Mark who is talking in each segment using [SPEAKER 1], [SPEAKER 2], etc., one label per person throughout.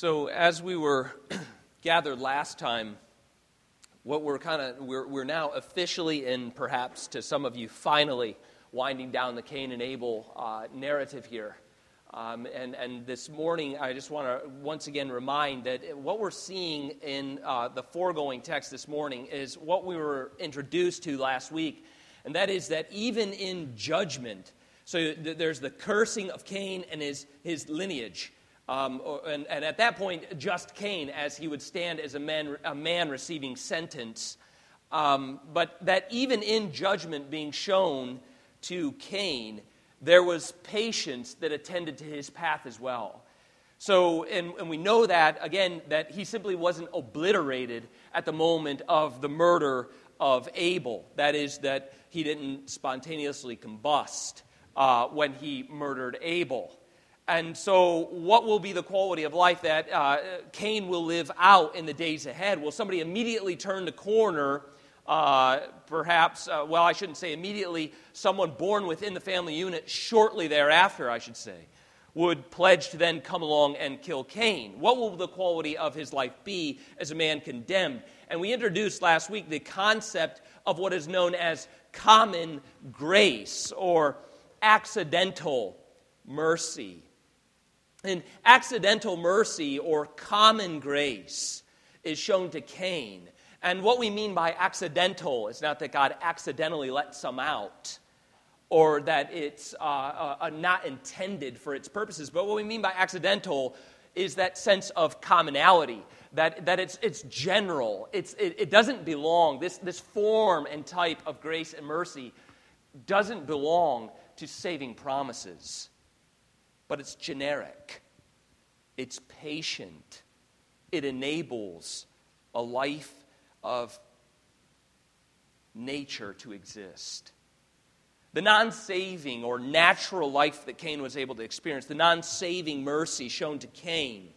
[SPEAKER 1] So, as we were gathered last time, what we're kind of, we're, we're now officially and perhaps to some of you finally winding down the Cain and Abel uh, narrative here. Um, and, and this morning, I just want to once again remind that what we're seeing in uh, the foregoing text this morning is what we were introduced to last week, and that is that even in judgment, so th- there's the cursing of Cain and his, his lineage. Um, and, and, at that point, just Cain, as he would stand as a man, a man receiving sentence. Um, but that even in judgment being shown to Cain, there was patience that attended to his path as well. So, and, and we know that, again, that he simply wasn't obliterated at the moment of the murder of Abel. That is, that he didn't spontaneously combust uh, when he murdered Abel. And so, what will be the quality of life that uh, Cain will live out in the days ahead? Will somebody immediately turn the corner? Uh, perhaps, uh, well, I shouldn't say immediately, someone born within the family unit shortly thereafter, I should say, would pledge to then come along and kill Cain. What will the quality of his life be as a man condemned? And we introduced last week the concept of what is known as common grace or accidental mercy. And accidental mercy or common grace is shown to Cain. And what we mean by accidental is not that God accidentally let some out or that it's uh, uh, uh, not intended for its purposes, but what we mean by accidental is that sense of commonality, that, that it's, it's general, it's, it, it doesn't belong. This, this form and type of grace and mercy doesn't belong to saving promises but it's generic, it's patient, it enables a life of nature to exist. The non saving or natural life that Cain was able to experience, the non saving mercy shown to Cain,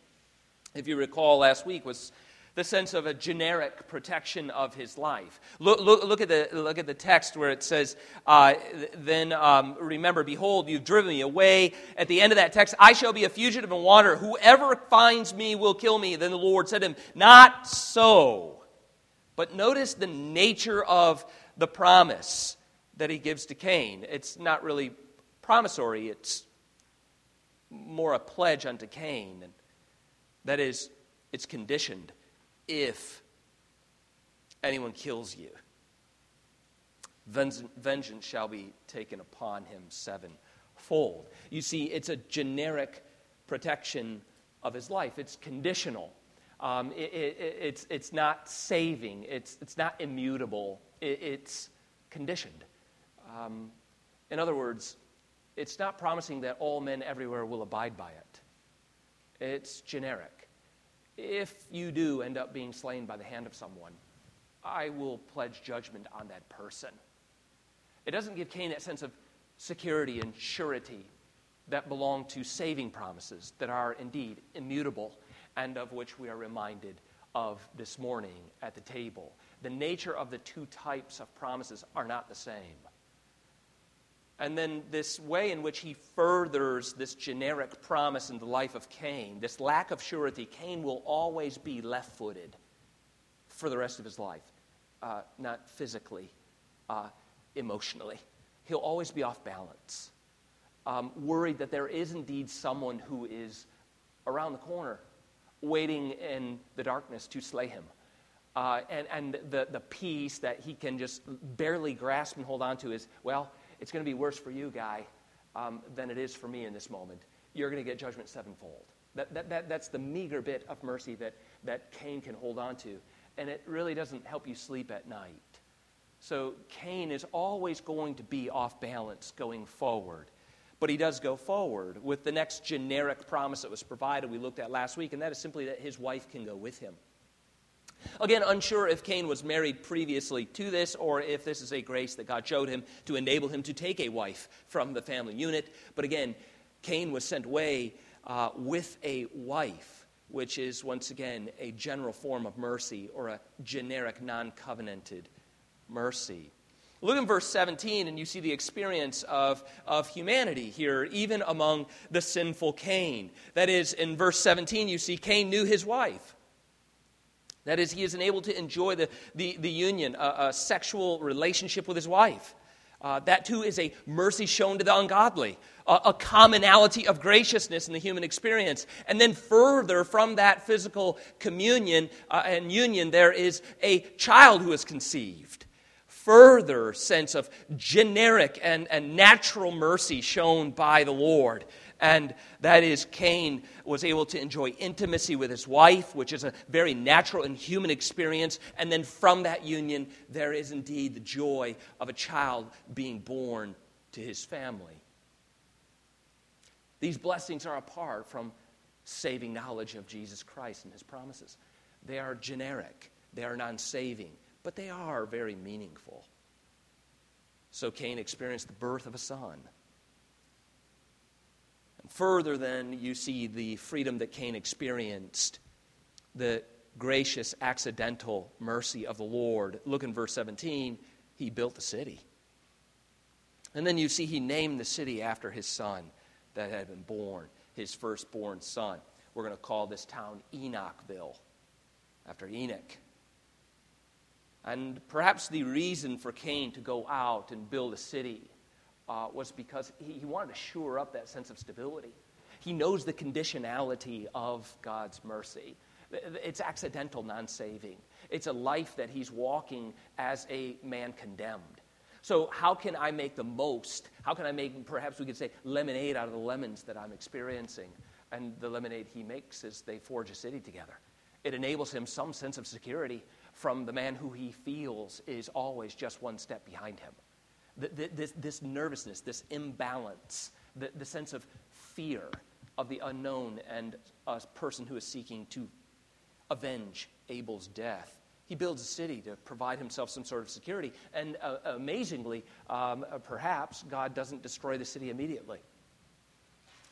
[SPEAKER 1] if you recall last week, was the sense of a generic protection of his life. Look, look, look, at, the, look at the text where it says, uh, Then um, remember, behold, you've driven me away. At the end of that text, I shall be a fugitive and wanderer. Whoever finds me will kill me. Then the Lord said to him, Not so. But notice the nature of the promise that he gives to Cain. It's not really promissory, it's more a pledge unto Cain. That is, it's conditioned if anyone kills you. Vengeance shall be taken upon him sevenfold. You see, it's a generic protection of his life, it's conditional. Um, it, it, it's, it's not saving, it's, it's not immutable, it, it's conditioned. Um, in other words, it's not promising that all men everywhere will abide by it, it's generic if you do end up being slain by the hand of someone, I will pledge judgment on that person. It doesn't give Cain that sense of security and surety that belong to saving promises that are indeed immutable and of which we are reminded of this morning at the table. The nature of the two types of promises are not the same. And then this way in which he furthers this generic promise in the life of Cain, this lack of surety, Cain will always be left footed for the rest of his life. Uh, not physically, uh, emotionally. He'll always be off balance, um, worried that there is indeed someone who is around the corner, waiting in the darkness to slay him. Uh, and and the, the peace that he can just barely grasp and hold on to is, well, it's going to be worse for you, guy, um, than it is for me in this moment. You're going to get judgment sevenfold. That, that, that, that's the meager bit of mercy that, that Cain can hold on to. And it really doesn't help you sleep at night. So Cain is always going to be off balance going forward. But he does go forward with the next generic promise that was provided, we looked at last week, and that is simply that his wife can go with him. Again, unsure if Cain was married previously to this or if this is a grace that God showed him to enable him to take a wife from the family unit. But again, Cain was sent away uh, with a wife, which is once again a general form of mercy or a generic non covenanted mercy. Look in verse 17, and you see the experience of, of humanity here, even among the sinful Cain. That is, in verse 17, you see Cain knew his wife. That is, he is enabled to enjoy the, the, the union, a, a sexual relationship with his wife. Uh, that too is a mercy shown to the ungodly, a, a, commonality of graciousness in the human experience. And then further from that physical communion uh, and union, there is a child who is conceived. Further sense of generic and, and natural mercy shown by the Lord. And that is, Cain was able to enjoy intimacy with his wife, which is a very natural and human experience. And then from that union, there is indeed the joy of a child being born to his family. These blessings are apart from saving knowledge of Jesus Christ and his promises. They are generic, they are non saving, but they are very meaningful. So Cain experienced the birth of a son. Further, then, you see the freedom that Cain experienced, the gracious, accidental mercy of the Lord. Look in verse 17. He built the city. And then you see he named the city after his son that had been born, his firstborn son. We're going to call this town Enochville, after Enoch. And perhaps the reason for Cain to go out and build a city uh, was because he, he wanted to shore up that sense of stability. He knows the conditionality of God's mercy. It's accidental, non saving. It's a life that he's walking as a man condemned. So, how can I make the most? How can I make, perhaps we could say, lemonade out of the lemons that I'm experiencing? And the lemonade he makes is they forge a city together. It enables him some sense of security from the man who he feels is always just one step behind him this, this nervousness, this imbalance, the, the sense of fear of the unknown and a person who is seeking to avenge Abel's death. He builds a city to provide himself some sort of security. And uh, amazingly, um, uh, perhaps God doesn't destroy the city immediately.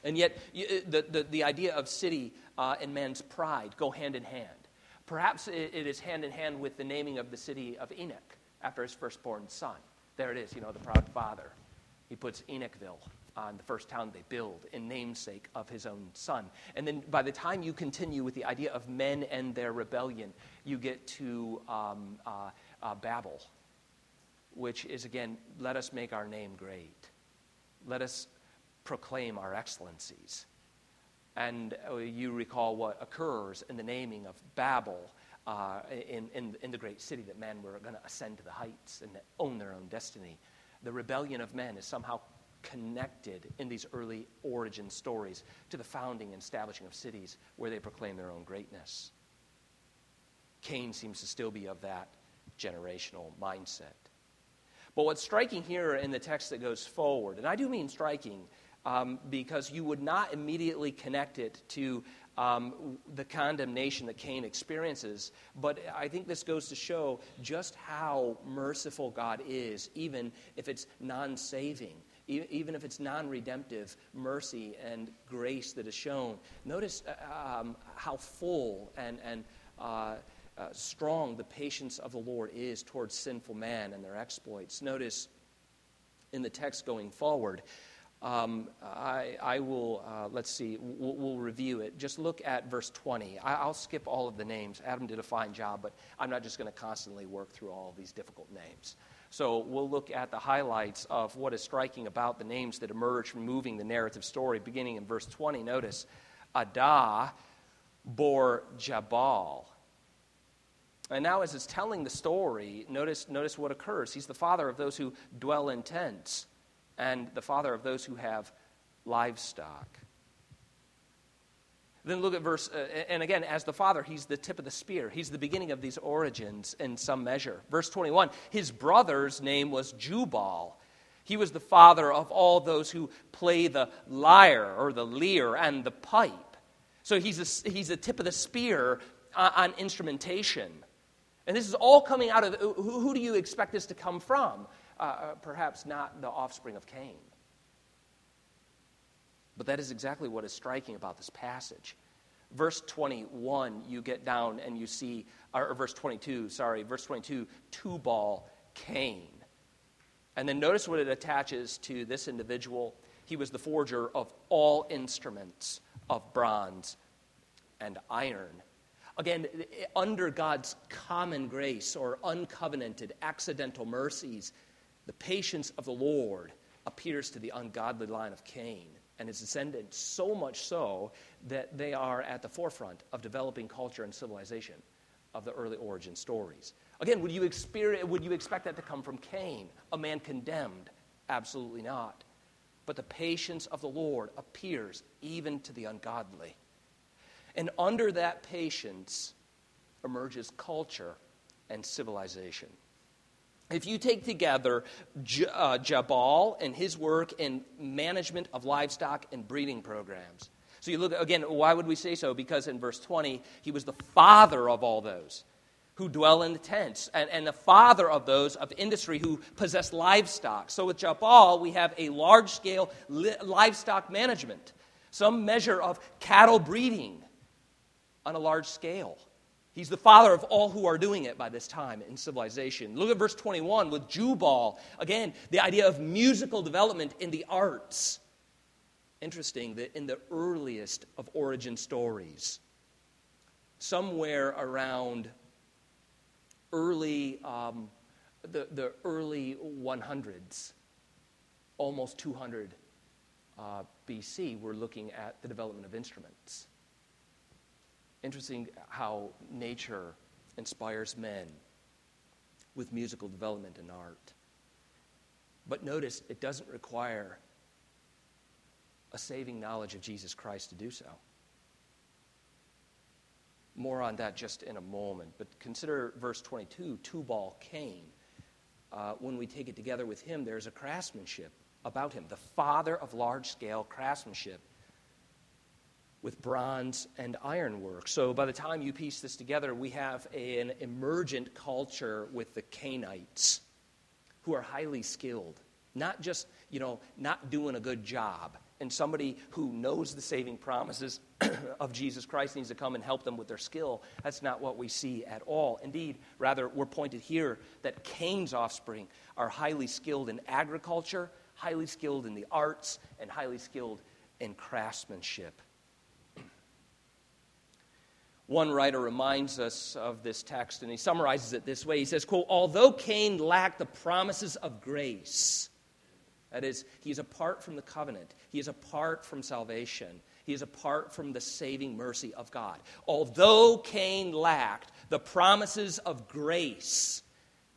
[SPEAKER 1] And yet, uh, the, the, the, idea of city uh, and man's pride go hand in hand. Perhaps it, it is hand in hand with the naming of the city of Enoch after his firstborn son. There it is, you know, the proud father. He puts Enochville on the first town they build in namesake of his own son. And then by the time you continue with the idea of men and their rebellion, you get to um, uh, uh, Babel, which is again, let us make our name great. Let us proclaim our excellencies. And uh, you recall what occurs in the naming of Babel uh, in, in, in the great city that men were going to ascend to the heights and own their own destiny. The rebellion of men is somehow connected in these early origin stories to the founding and establishing of cities where they proclaim their own greatness. Cain seems to still be of that generational mindset. But what's striking here in the text that goes forward, and I do mean striking um, because you would not immediately connect it to um, the condemnation that Cain experiences. But I think this goes to show just how merciful God is, even if it's non saving, even if it's non redemptive mercy and grace that is shown. Notice uh, um, how full and, and uh, uh, strong the patience of the Lord is towards sinful man and their exploits. Notice in the text going forward, um, I, I, will, uh, let's see, we'll, we'll, review it. Just look at verse 20. I, will skip all of the names. Adam did a fine job, but I'm not just going to constantly work through all of these difficult names. So we'll look at the highlights of what is striking about the names that emerge from moving the narrative story, beginning in verse 20. Notice, Adah bore Jabal. And now, as it's telling the story, notice, notice what occurs. He's the father of those who dwell in tents and the father of those who have livestock. Then look at verse, uh, and again, as the father, he's the tip of the spear. He's the beginning of these origins in some measure. Verse 21 his brother's name was Jubal. He was the father of all those who play the lyre or the lyre and the pipe. So he's a, he's a tip of the spear on, on instrumentation. And this is all coming out of who, who do you expect this to come from? Uh, uh, perhaps not the offspring of Cain. But that is exactly what is striking about this passage. Verse 21, you get down and you see, or verse 22, sorry, verse 22, Tubal Cain. And then notice what it attaches to this individual. He was the forger of all instruments of bronze and iron. Again, under God's common grace or uncovenanted accidental mercies, the patience of the Lord appears to the ungodly line of Cain and his descendants, so much so that they are at the forefront of developing culture and civilization of the early origin stories. Again, would you, would you expect that to come from Cain, a man condemned? Absolutely not. But the patience of the Lord appears even to the ungodly. And under that patience emerges culture and civilization. If you take together uh, Jabal and his work in management of livestock and breeding programs, so you look, again, why would we say so? Because in verse 20, he was the father of all those who dwell in the tents, and, and the father of those of industry who possess livestock. So with Jabal, we have a large scale li- livestock management, some measure of cattle breeding on a large scale. He's the father of all who are doing it by this time in civilization. Look at verse 21 with Jubal. Again, the idea of musical development in the arts interesting that in the earliest of origin stories, somewhere around early, um, the, the early 100s, almost 200 uh, BC, we're looking at the development of instruments. Interesting how nature inspires men with musical development and art. But notice it doesn't require a saving knowledge of Jesus Christ to do so. More on that just in a moment. But consider verse 22 Tubal Cain. Uh, when we take it together with him, there's a craftsmanship about him, the father of large scale craftsmanship with bronze and ironwork. So by the time you piece this together, we have an emergent culture with the Cainites who are highly skilled, not just, you know, not doing a good job and somebody who knows the saving promises of Jesus Christ needs to come and help them with their skill. That's not what we see at all. Indeed, rather, we're pointed here that Cain's offspring are highly skilled in agriculture, highly skilled in the arts, and highly skilled in craftsmanship. One writer reminds us of this text, and he summarizes it this way. He says, quote, Although Cain lacked the promises of grace, that is, he is apart from the covenant. He is apart from salvation. He is apart from the saving mercy of God. Although Cain lacked the promises of grace,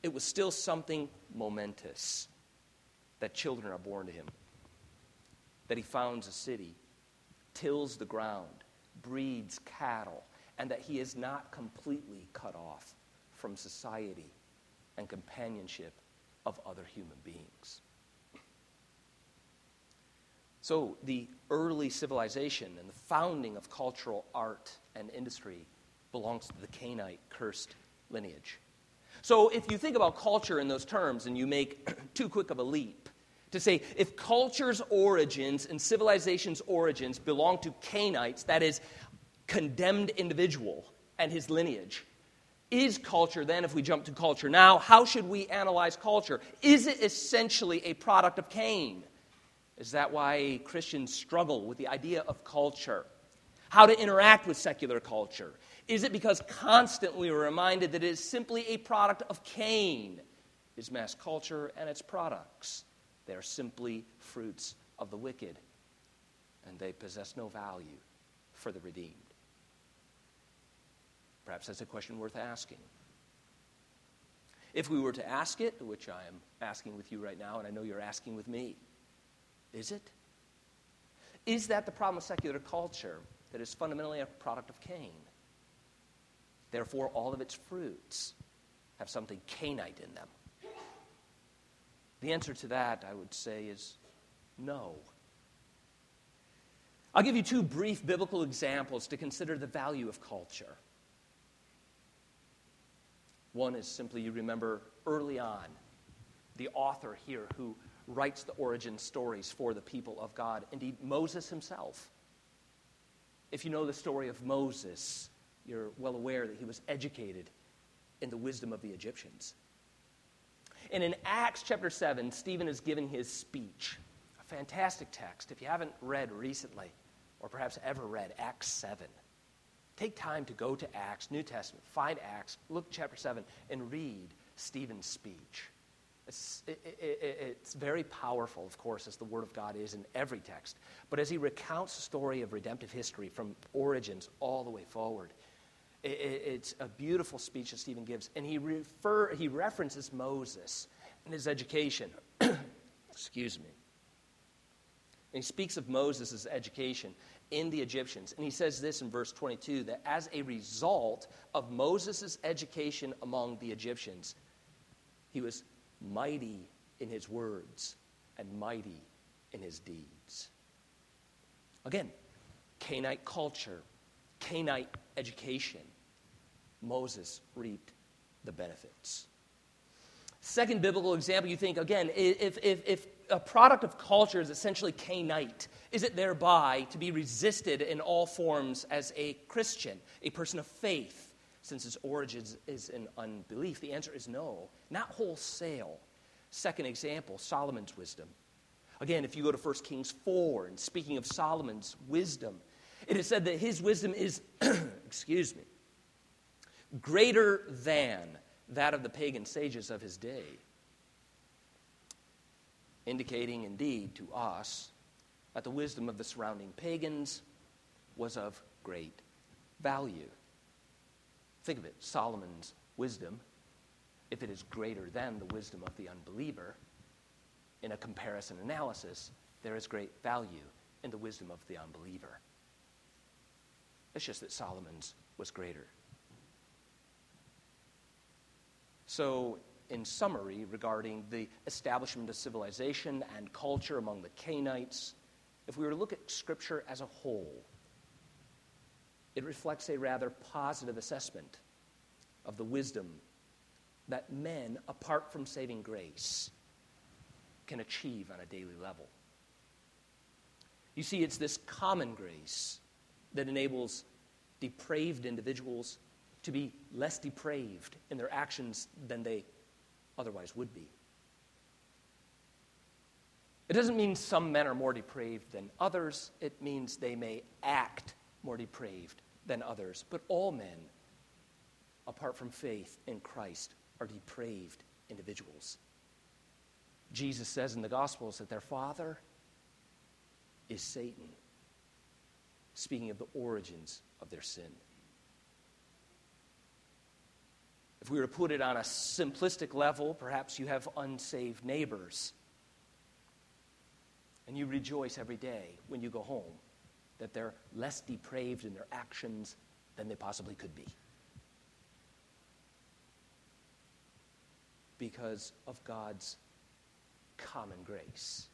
[SPEAKER 1] it was still something momentous that children are born to him, that he founds a city, tills the ground, breeds cattle, and that he is not completely cut off from society and companionship of other human beings. So, the early civilization and the founding of cultural art and industry belongs to the Cainite cursed lineage. So, if you think about culture in those terms and you make too quick of a leap to say if culture's origins and civilization's origins belong to Cainites, that is, condemned individual and his lineage, is culture then, if we jump to culture now, how should we analyze culture? Is it essentially a product of Cain? Is that why Christians struggle with the idea of culture? How to interact with secular culture? Is it because constantly we're reminded that it is simply a product of Cain? Is mass culture and its products? They are simply fruits of the wicked, and they possess no value for the redeemed. Perhaps that's a question worth asking. If we were to ask it, which I am asking with you right now, and I know you're asking with me, is it? Is that the problem of secular culture that is fundamentally a product of Cain? Therefore, all of its fruits have something Cainite in them. The answer to that, I would say, is no. I'll give you two brief biblical examples to consider the value of culture. One is simply you remember early on the author here who writes the origin stories for the people of God. Indeed, Moses himself. If you know the story of Moses, you're well aware that he was educated in the wisdom of the Egyptians. And in Acts chapter 7, Stephen is giving his speech. A fantastic text. If you haven't read recently, or perhaps ever read Acts 7, take time to go to Acts, New Testament, find Acts, look chapter 7, and read Stephen's speech. It's, it, it, it's, very powerful, of course, as the Word of God is in every text. But as he recounts the story of redemptive history from origins all the way forward, it, it's a beautiful speech that Stephen gives. And he, refer, he references Moses and his education. Excuse me. And he speaks of Moses' education in the Egyptians. And he says this in verse 22 that as a result of Moses' education among the Egyptians, he was mighty in his words and mighty in his deeds. Again, Cainite culture, Cainite education. Moses reaped the benefits. Second biblical example, you think, again, if, if, if a product of culture is essentially Cainite, is it thereby to be resisted in all forms as a Christian, a person of faith? since its origins is in unbelief? The answer is no, not wholesale. Second example Solomon's wisdom. Again, if you go to 1 Kings 4, and speaking of Solomon's wisdom, it is said that his wisdom is, excuse me, greater than that of the pagan sages of his day, indicating indeed to us that the wisdom of the surrounding pagans was of great value. Think of it Solomon's wisdom, if it is greater than the wisdom of the unbeliever, in a comparison analysis, there is great value in the wisdom of the unbeliever. It's just that Solomon's was greater. So, in summary, regarding the establishment of civilization and culture among the Cainites, if we were to look at Scripture as a whole, it reflects a rather positive assessment of the wisdom that men, apart from saving grace, can achieve on a daily level. You see, it's this common grace that enables depraved individuals to be less depraved in their actions than they otherwise would be. It doesn't mean some men are more depraved than others, it means they may act more depraved than others. But all men, apart from faith in Christ, are depraved individuals. Jesus says in the Gospels that their father is Satan, speaking of the origins of their sin. If we were to put it on a simplistic level, perhaps you have unsaved neighbors. And you rejoice every day when you go home that they're less depraved in their actions than they possibly could be. Because of God's common grace.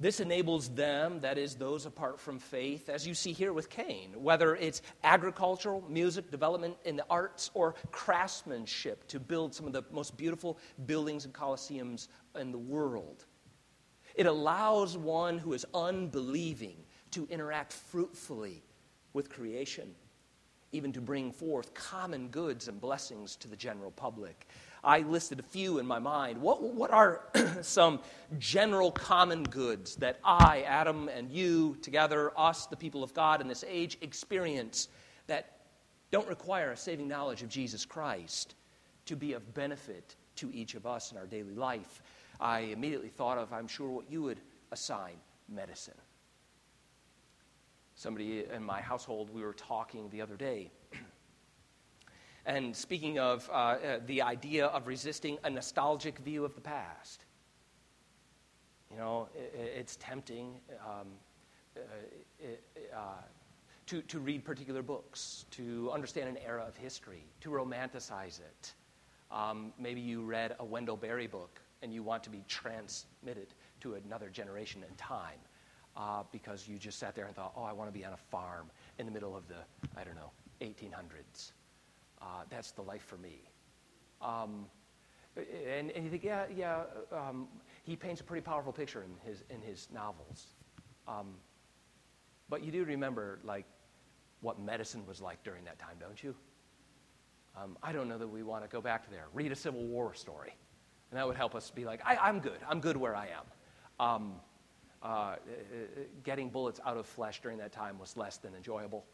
[SPEAKER 1] This enables them, that is, those apart from faith, as you see here with Cain, whether it's agricultural, music, development in the arts, or craftsmanship to build some of the most beautiful buildings and coliseums in the world. It allows one who is unbelieving to interact fruitfully with creation, even to bring forth common goods and blessings to the general public. I listed a few in my mind. What, what are some general common goods that I, Adam, and you together, us, the people of God in this age, experience that don't require a saving knowledge of Jesus Christ to be of benefit to each of us in our daily life? I immediately thought of, I'm sure, what you would assign medicine. Somebody in my household, we were talking the other day. And speaking of uh, uh, the idea of resisting a nostalgic view of the past. You know, it, it's tempting um, uh, uh, to, to read particular books, to understand an era of history, to romanticize it. Um, maybe you read a Wendell Berry book and you want to be transmitted to another generation in time uh, because you just sat there and thought, oh, I want to be on a farm in the middle of the, I don't know, 1800s. Uh, that's the life for me. Um, and, and, you think, yeah, yeah, um, he paints a pretty powerful picture in his, in his novels. Um, but you do remember, like, what medicine was like during that time, don't you? Um, I don't know that we want to go back there. Read a Civil War story. And that would help us be like, I, am good. I'm good where I am. Um, uh, getting bullets out of flesh during that time was less than enjoyable.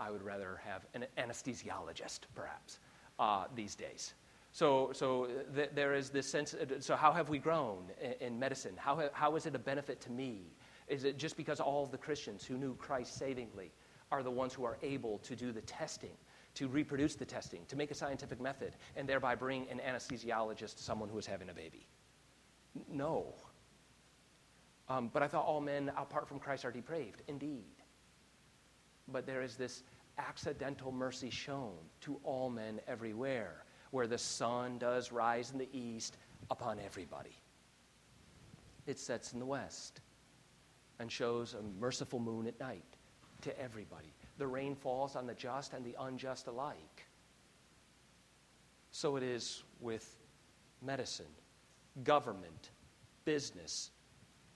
[SPEAKER 1] I would rather have an anesthesiologist, perhaps, uh, these days. So, so th- there is this sense. So, how have we grown in, in medicine? How, ha- how is it a benefit to me? Is it just because all the Christians who knew Christ savingly are the ones who are able to do the testing, to reproduce the testing, to make a scientific method, and thereby bring an anesthesiologist to someone who is having a baby? No. Um, but I thought all men apart from Christ are depraved. Indeed. But there is this accidental mercy shown to all men everywhere, where the sun does rise in the east upon everybody. It sets in the west and shows a merciful moon at night to everybody. The rain falls on the just and the unjust alike. So it is with medicine, government, business,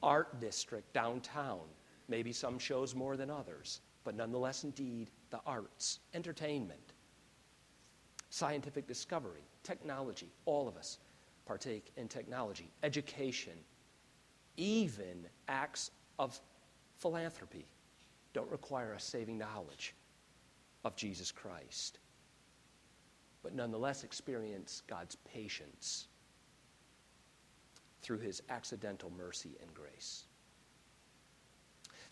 [SPEAKER 1] art district downtown. Maybe some shows more than others but nonetheless, indeed, the arts, entertainment, scientific discovery, technology. All of us partake in technology, education, even acts of philanthropy don't require a saving knowledge of Jesus Christ, but nonetheless experience God's patience through his accidental mercy and grace.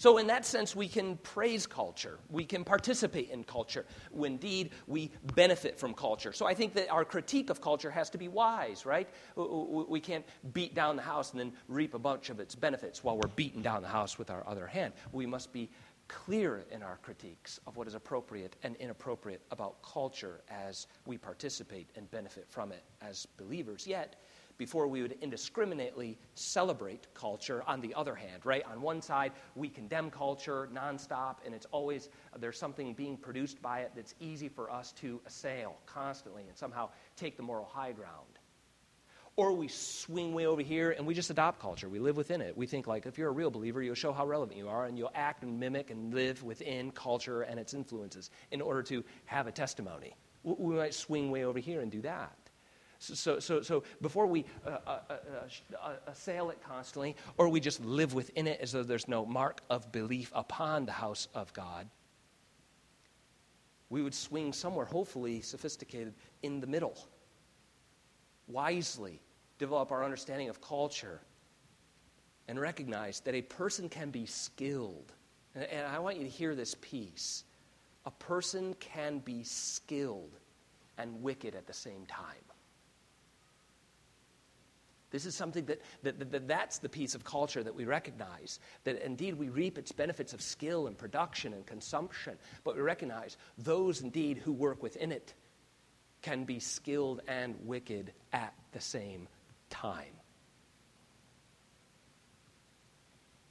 [SPEAKER 1] So, in that sense, we can praise culture. We can participate in culture. Indeed, we benefit from culture. So, I think that our critique of culture has to be wise, right? We can't beat down the house and then reap a bunch of its benefits while we're beating down the house with our other hand. We must be clear in our critiques of what is appropriate and inappropriate about culture as we participate and benefit from it as believers. Yet, before we would indiscriminately celebrate culture on the other hand, right? On one side, we condemn culture nonstop, and it's always, there's something being produced by it that's easy for us to assail constantly and somehow take the moral high ground. Or we swing way over here and we just adopt culture. We live within it. We think, like, if you're a real believer, you'll show how relevant you are and you'll act and mimic and live within culture and its influences in order to have a testimony. We might swing way over here and do that. So, so, so before we uh, uh, uh, uh, assail it constantly, or we just live within it as though there's no mark of belief upon the house of God, we would swing somewhere, hopefully sophisticated, in the middle. Wisely develop our understanding of culture and recognize that a person can be skilled. And I want you to hear this piece. A person can be skilled and wicked at the same time. This is something that, that, that, that, that's the piece of culture that we recognize. That indeed we reap its benefits of skill and production and consumption, but we recognize those indeed who work within it can be skilled and wicked at the same time.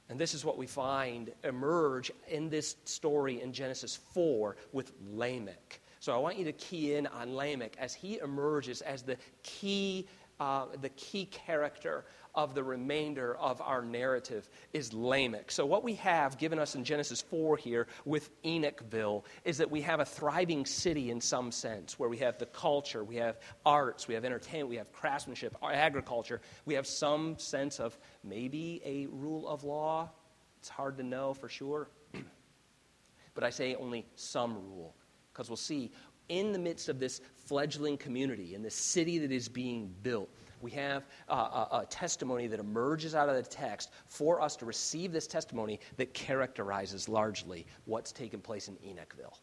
[SPEAKER 1] And this is what we find emerge in this story in Genesis 4 with Lamech. So I want you to key in on Lamech as he emerges as the key uh, the key character of the remainder of our narrative is Lamech. So, what we have given us in Genesis 4 here with Enochville is that we have a thriving city in some sense, where we have the culture, we have arts, we have entertainment, we have craftsmanship, agriculture, we have some sense of maybe a rule of law. It's hard to know for sure. but I say only some rule, because we'll see in the midst of this fledgling community, in the city that is being built, we have a, a, a, testimony that emerges out of the text for us to receive this testimony that characterizes largely what's taken place in Enochville.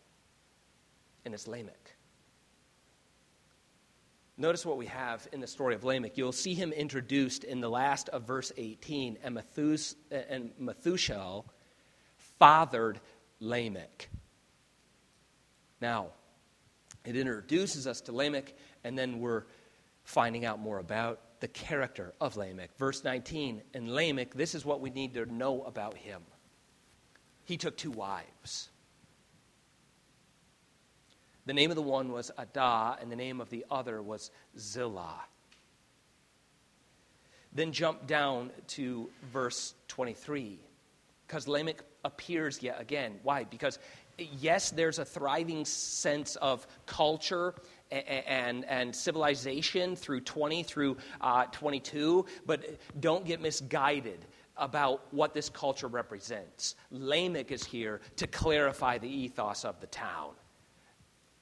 [SPEAKER 1] And it's Lamech. Notice what we have in the story of Lamech. You'll see him introduced in the last of verse 18, and, Methus- and fathered Lamech. Now, it introduces us to Lamech, and then we're finding out more about the character of Lamech. Verse 19, and Lamech, this is what we need to know about him. He took two wives. The name of the one was Adah, and the name of the other was Zillah. Then jump down to verse 23, because Lamech appears yet again. Why? Because yes, there's a thriving sense of culture and, and civilization through 20 through uh, 22, but don't get misguided about what this culture represents. Lamech is here to clarify the ethos of the town.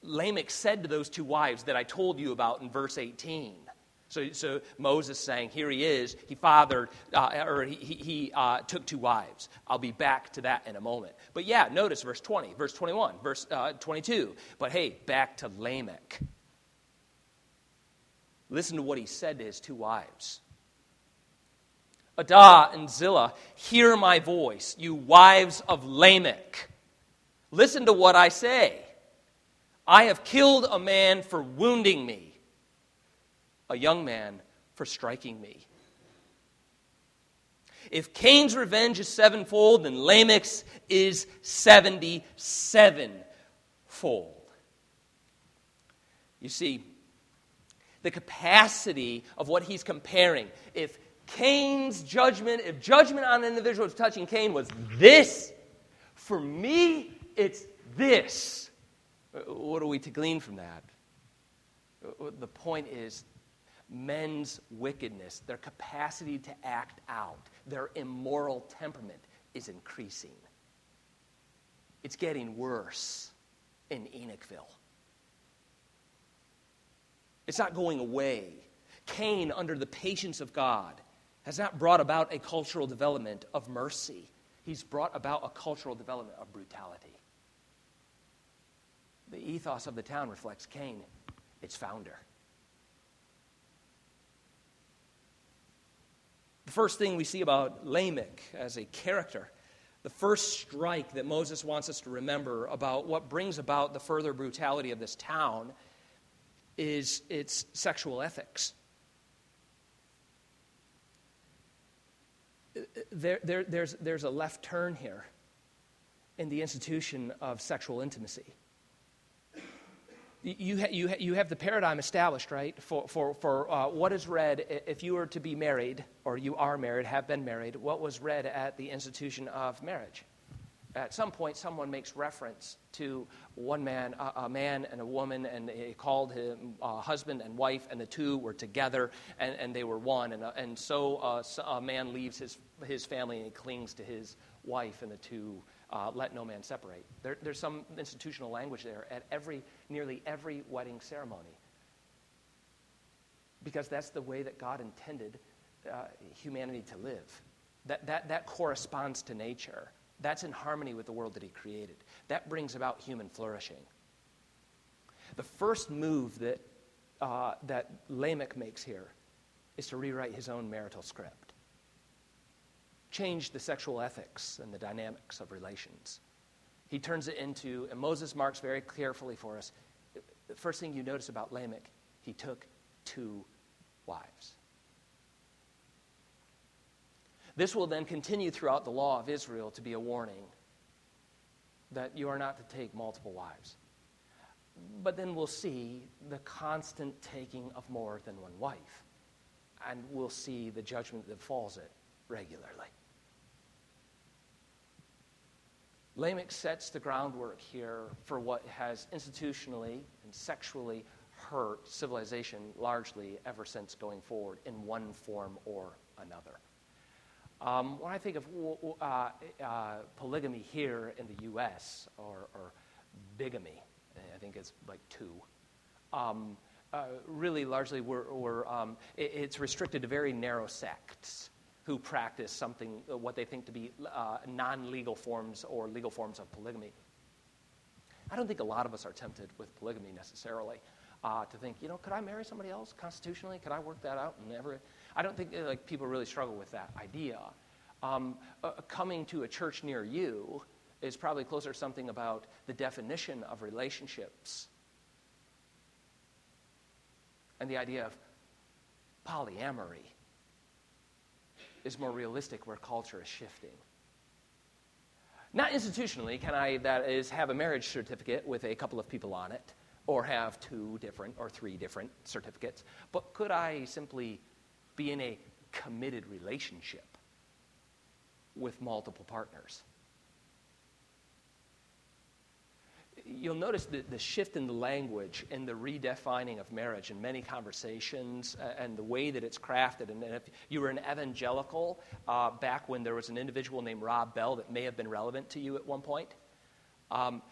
[SPEAKER 1] Lamech said to those two wives that I told you about in verse 18. So, so Moses saying, Here he is. He fathered, uh, or he, he uh, took two wives. I'll be back to that in a moment. But yeah, notice verse 20, verse 21, verse uh, 22. But hey, back to Lamech. Listen to what he said to his two wives. Adah and Zillah, hear my voice, you wives of Lamech. Listen to what I say. I have killed a man for wounding me, a young man for striking me. If Cain's revenge is sevenfold, then Lamech's is 77 fold. You see, the capacity of what he's comparing. If Cain's judgment, if judgment on an individual touching Cain was this, for me, it's this. Uh, what are we to glean from that? Uh, the point is men's wickedness, their capacity to act out, their immoral temperament is increasing. It's getting worse in Enochville. It's not going away. Cain, under the patience of God, has not brought about a cultural development of mercy. He's brought about a cultural development of brutality. The ethos of the town reflects Cain, its founder. The first thing we see about Lamech as a character, the first strike that Moses wants us to remember about what brings about the further brutality of this town is its sexual ethics. There, there, there's, there's a left turn here in the institution of sexual intimacy. You, ha- you, ha- you have the paradigm established, right, for, for, for uh, what is read if you were to be married, or you are married, have been married, what was read at the institution of marriage at some point someone makes reference to one man, a, a man and a woman, and he called him uh, husband and wife, and the two were together, and, and they were one. And, uh, and so, uh, so a man leaves his, his family and he clings to his wife, and the two uh, let no man separate. There, there's some institutional language there at every, nearly every wedding ceremony. Because that's the way that God intended uh, humanity to live. That, that, that corresponds to nature. That's in harmony with the world that he created. That brings about human flourishing. The first move that, uh, that Lamech makes here is to rewrite his own marital script, change the sexual ethics and the dynamics of relations. He turns it into, and Moses marks very carefully for us the first thing you notice about Lamech, he took two wives. This will then continue throughout the law of Israel to be a warning that you are not to take multiple wives. But then we'll see the constant taking of more than one wife. And we'll see the judgment that falls it regularly. Lamech sets the groundwork here for what has institutionally and sexually hurt civilization largely ever since going forward in one form or another. Um, when I think of uh, uh, polygamy here in the U.S. or, or, bigamy, I think it's like two. Um, uh, really, largely, we're, we're, um, it, it's restricted to very narrow sects who practice something, uh, what they think to be uh, non legal forms or legal forms of polygamy. I don't think a lot of us are tempted with polygamy necessarily uh, to think, you know, could I marry somebody else constitutionally? Could I work that out? And never, I don't think like people really struggle with that idea. Um, uh, coming to a church near you is probably closer to something about the definition of relationships and the idea of polyamory is more realistic where culture is shifting. Not institutionally can I, that is, have a marriage certificate with a couple of people on it or have two different or three different certificates. But could I simply be in a committed relationship with multiple partners? You'll notice the, the shift in the language and the redefining of marriage in many conversations and the way that it's crafted. And, and if you were an evangelical uh, back when there was an individual named Rob Bell that may have been relevant to you at one point, um,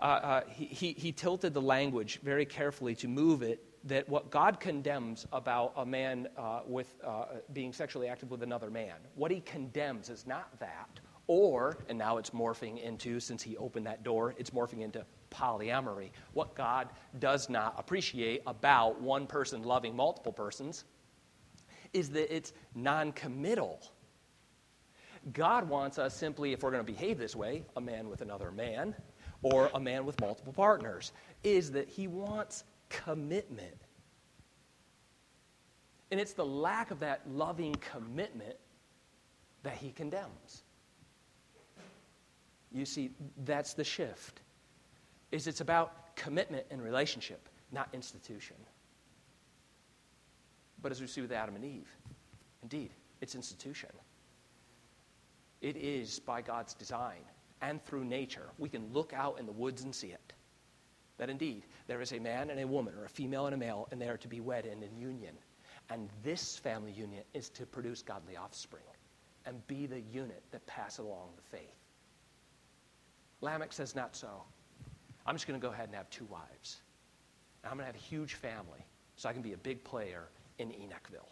[SPEAKER 1] uh, uh he, he, he tilted the language very carefully to move it that what God condemns about a man uh, with, uh, being sexually active with another man, what he condemns is not that, or, and now it's morphing into, since he opened that door, it's morphing into polyamory. What God does not appreciate about one person loving multiple persons is that it's non committal. God wants us simply, if we're going to behave this way, a man with another man, or a man with multiple partners, is that he wants commitment. And it's the lack of that loving commitment that he condemns. You see, that's the shift. Is it's about commitment and relationship, not institution. But as we see with Adam and Eve, indeed, it's institution. It is by God's design and through nature. We can look out in the woods and see it. That indeed, there is a man and a woman, or a female and a male, and they are to be wed in, in union. And this family union is to produce godly offspring and be the unit that passes along the faith. Lamech says, Not so. I'm just going to go ahead and have two wives. And I'm going to have a huge family so I can be a big player in Enochville.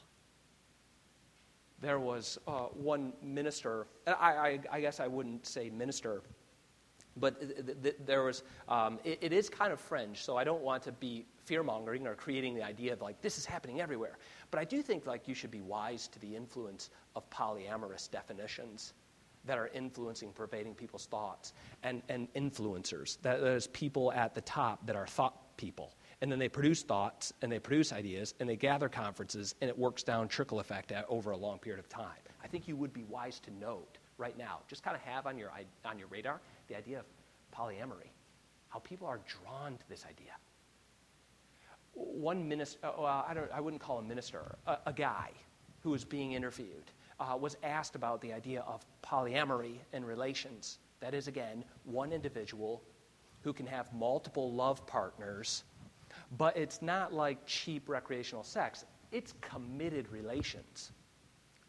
[SPEAKER 1] There was uh, one minister, I, I, I, guess I wouldn't say minister, but th- th- th- there was, um, it, it is kind of fringe, so I don't want to be fear mongering or creating the idea of like this is happening everywhere. But I do think like you should be wise to the influence of polyamorous definitions that are influencing, pervading people's thoughts, and, and influencers. That there's people at the top that are thought people. And then they produce thoughts and they produce ideas and they gather conferences and it works down trickle effect over a long period of time. I think you would be wise to note right now, just kind of have on your, on your radar the idea of polyamory, how people are drawn to this idea. One minister, uh, well, I, don't, I wouldn't call a minister, a, a guy who was being interviewed uh, was asked about the idea of polyamory in relations. That is, again, one individual who can have multiple love partners, but it's not like cheap recreational sex, it's committed relations.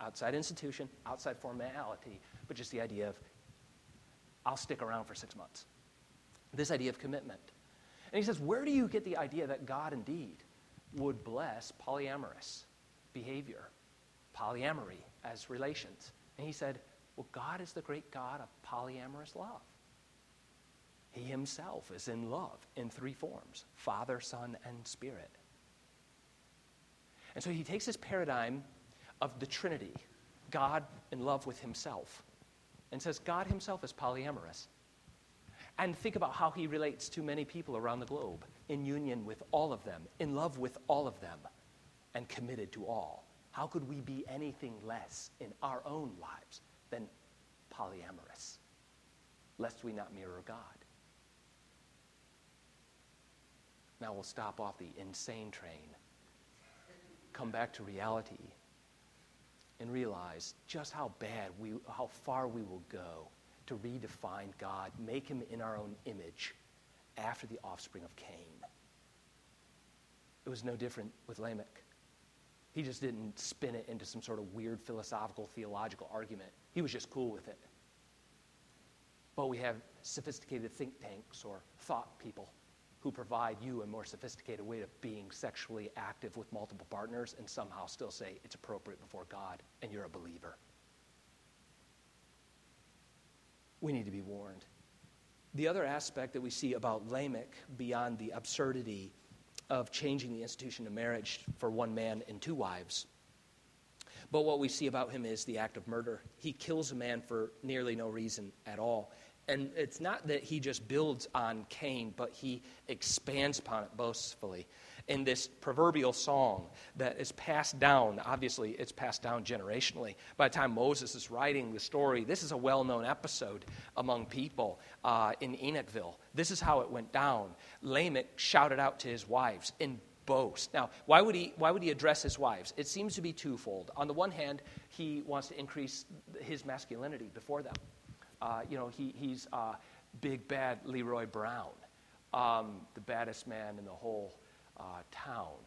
[SPEAKER 1] Outside institution, outside formality, but just the idea of, I'll stick around for six months. This idea of commitment. And he says, Where do you get the idea that God indeed would bless polyamorous behavior, polyamory, as relations. And he said, Well, God is the great God of polyamorous love. He himself is in love in three forms Father, Son, and Spirit. And so he takes this paradigm of the Trinity, God in love with himself, and says God himself is polyamorous. And think about how he relates to many people around the globe, in union with all of them, in love with all of them, and committed to all. How could we be anything less in our own lives than polyamorous, lest we not mirror God? Now we'll stop off the insane train, come back to reality, and realize just how bad we, how far we will go to redefine God, make him in our own image after the offspring of Cain. It was no different with Lamech. He just didn't spin it into some sort of weird philosophical, theological argument. He was just cool with it. But we have sophisticated think tanks or thought people who provide you a more sophisticated way of being sexually active with multiple partners and somehow still say it's appropriate before God and you're a believer. We need to be warned. The other aspect that we see about Lamech, beyond the absurdity of changing the institution of marriage for one man and two wives. But what we see about him is the act of murder. He kills a man for nearly no reason at all. And it's not that he just builds on Cain, but he expands upon it boastfully. In this proverbial song that is passed down, obviously it's passed down generationally. By the time Moses is writing the story, this is a well known episode among people uh, in Enochville. This is how it went down. Lamech shouted out to his wives in boast. Now, why would he why would he address his wives? It seems to be twofold. On the one hand, he wants to increase his masculinity before them. Uh, you know, he, he's uh, big bad Leroy Brown. um, the baddest man in the whole uh, town.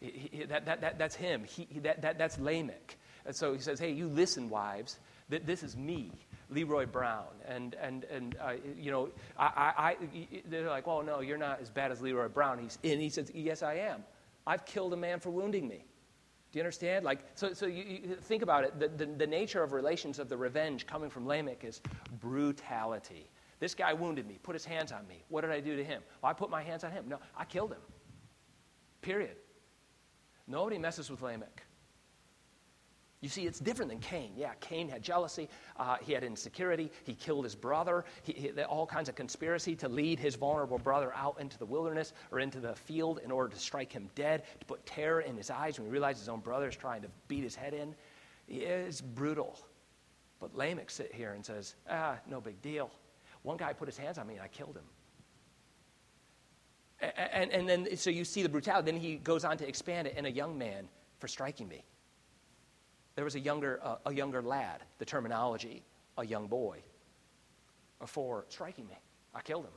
[SPEAKER 1] He, he, that, that, that, that's him. He, that, that, that's Lamech. And so he says, Hey, you listen, wives. This is me, Leroy Brown. And, and, and uh, you know, I, I, they're like, Well, no, you're not as bad as Leroy Brown. He's, and he says, Yes, I am. I've killed a man for wounding me. Do you understand? Like, so, so you, you think about it. The, the, the, nature of relations of the revenge coming from Lamech is brutality. This guy wounded me, put his hands on me. What did I do to him? Well, I put my hands on him. No, I killed him. Period. Nobody messes with Lamech. You see, it's different than Cain. Yeah, Cain had jealousy, uh, he had insecurity, he killed his brother, he, he, all kinds of conspiracy to lead his vulnerable brother out into the wilderness or into the field in order to strike him dead, to put terror in his eyes when he realized his own brother is trying to beat his head in. It's brutal. But Lamech sit here and says, ah, no big deal. One guy put his hands on me and I killed him. And, and then, so you see the brutality. Then he goes on to expand it in a young man for striking me. There was a younger, uh, a younger lad, the terminology, a young boy, for striking me. I killed him.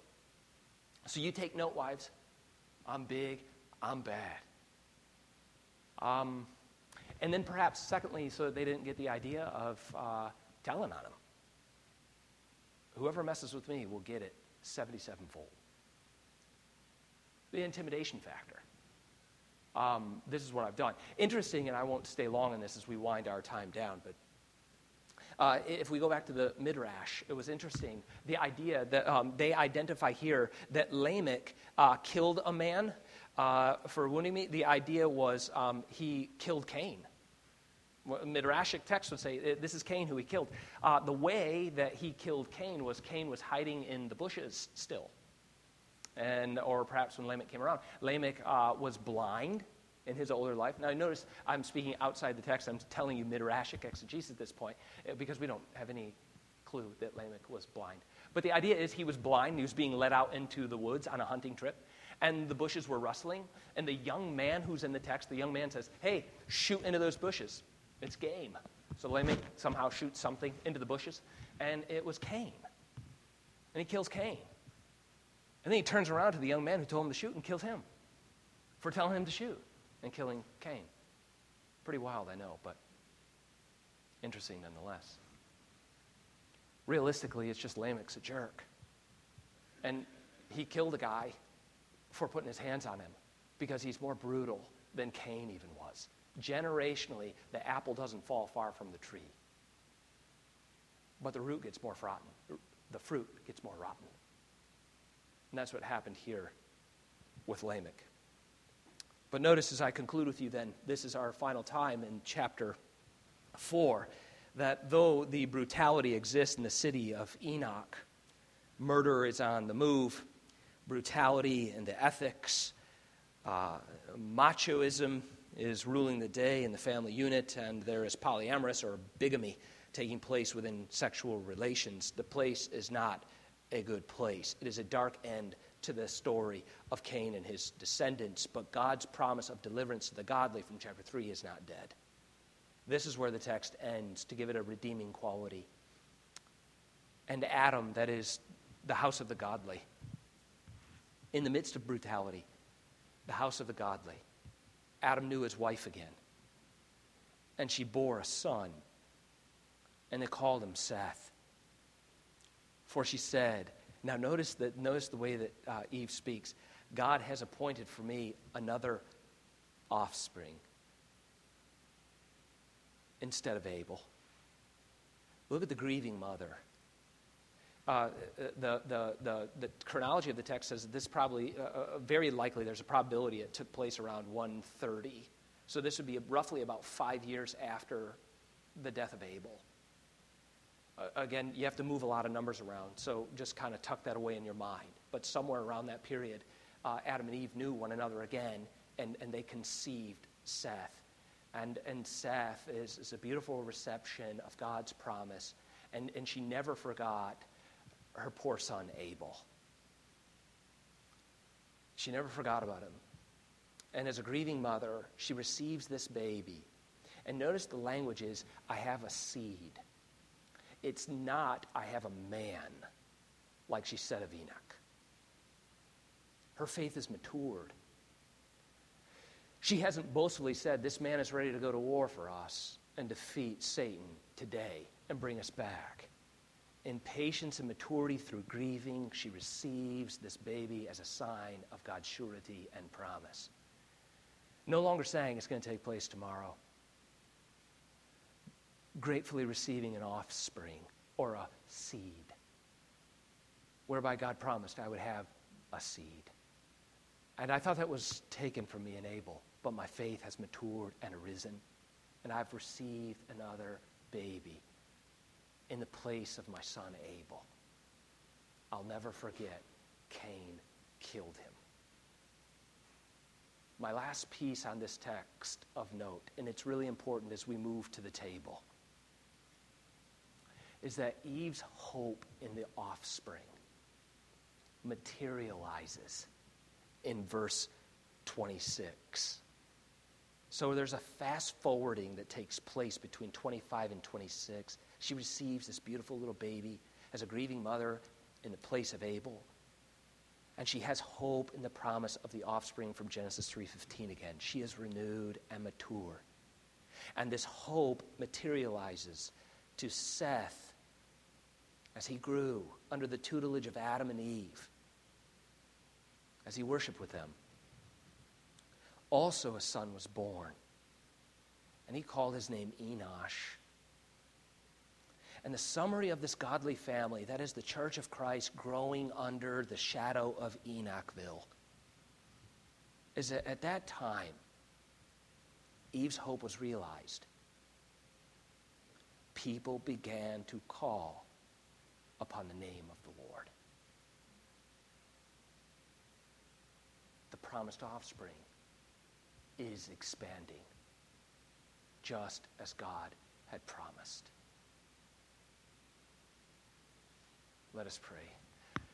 [SPEAKER 1] So you take note, wives. I'm big, I'm bad. Um, and then perhaps, secondly, so they didn't get the idea of uh, telling on him. Whoever messes with me will get it 77 fold. The intimidation factor. Um, this is what I've done. Interesting, and I won't stay long on this as we wind our time down, but uh, if we go back to the Midrash, it was interesting. The idea that um, they identify here that Lamech uh, killed a man uh, for wounding me. The idea was um, he killed Cain. Midrashic text would say this is Cain who he killed. Uh, the way that he killed Cain was Cain was hiding in the bushes still and or perhaps when Lamech came around. Lamech uh, was blind in his older life. Now, notice I'm speaking outside the text. I'm telling you midrashic exegesis at this point uh, because we don't have any clue that Lamech was blind. But the idea is he was blind. He was being led out into the woods on a hunting trip, and the bushes were rustling. And the young man who's in the text, the young man says, "Hey, shoot into those bushes. It's game." So Lamech somehow shoots something into the bushes, and it was Cain. And he kills Cain. And then he turns around to the young man who told him to shoot and kills him for telling him to shoot and killing Cain. Pretty wild, I know, but interesting nonetheless. Realistically, it's just Lamech's a jerk. And he killed a guy for putting his hands on him because he's more brutal than Cain even was. Generationally, the apple doesn't fall far from the tree. But the root gets more rotten. The fruit gets more rotten. And that's what happened here with Lamech. But notice as I conclude with you, then, this is our final time in chapter 4, that though the brutality exists in the city of Enoch, murder is on the move, brutality and the ethics, uh, machoism is ruling the day in the family unit, and there is polyamorous or bigamy taking place within sexual relations. The place is not a good place. It is a dark end to the story of Cain and his descendants, but God's promise of deliverance to the godly from chapter 3 is not dead. This is where the text ends to give it a redeeming quality. And Adam, that is the house of the godly, in the midst of brutality, the house of the godly, Adam knew his wife again. And she bore a son, and they called him Seth. For she said, now notice, that, notice the way that uh, Eve speaks. God has appointed for me another offspring instead of Abel. Look at the grieving mother. Uh, the, the, the, the, chronology of the text says this probably, uh, uh very likely, there's a probability it took place around 130. So this would be roughly about five years after the death of Abel. Again, you have to move a lot of numbers around, so just kind of tuck that away in your mind. But somewhere around that period, uh, Adam and Eve knew one another again, and, and they conceived Seth. And, and Seth is, is a beautiful reception of God's promise, and, and she never forgot her poor son Abel. She never forgot about him. And as a grieving mother, she receives this baby. And notice the language is, I have a seed. It's not, I have a man, like she said of Enoch. Her faith is matured. She hasn't boastfully said, This man is ready to go to war for us and defeat Satan today and bring us back. In patience and maturity through grieving, she receives this baby as a sign of God's surety and promise. No longer saying it's going to take place tomorrow. Gratefully receiving an offspring or a seed, whereby God promised I would have a seed. And I thought that was taken from me in Abel, but my faith has matured and arisen, and I've received another baby in the place of my son Abel. I'll never forget Cain killed him. My last piece on this text of note, and it's really important as we move to the table, is that Eve's hope in the offspring materializes in verse 26. So there's a fast forwarding that takes place between 25 and 26. She receives this beautiful little baby as a grieving mother in the place of Abel. And she has hope in the promise of the offspring from Genesis 3:15 again. She is renewed and mature. And this hope materializes to Seth as he grew under the tutelage of Adam and Eve, as he worshiped with them also a son was born. And he called his name Enosh. And the summary of this godly family, that is the church of Christ growing under the shadow of Enochville, is that at that time, Eve's hope was realized. People began to call upon the name of the Lord. The promised offspring is expanding, just as God had promised. Let us pray.